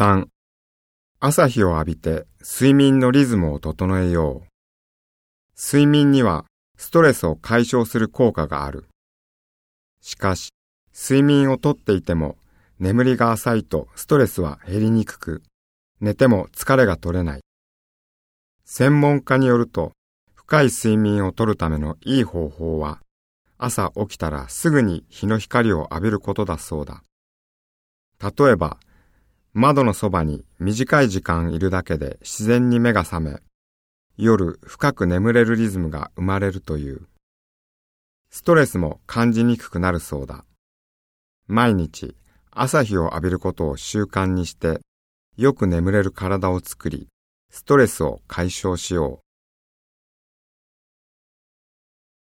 3. 朝日を浴びて睡眠のリズムを整えよう。睡眠にはストレスを解消する効果がある。しかし、睡眠をとっていても眠りが浅いとストレスは減りにくく、寝ても疲れが取れない。専門家によると、深い睡眠をとるためのいい方法は、朝起きたらすぐに日の光を浴びることだそうだ。例えば、窓のそばに短い時間いるだけで自然に目が覚め、夜深く眠れるリズムが生まれるという。ストレスも感じにくくなるそうだ。毎日朝日を浴びることを習慣にして、よく眠れる体を作り、ストレスを解消しよう。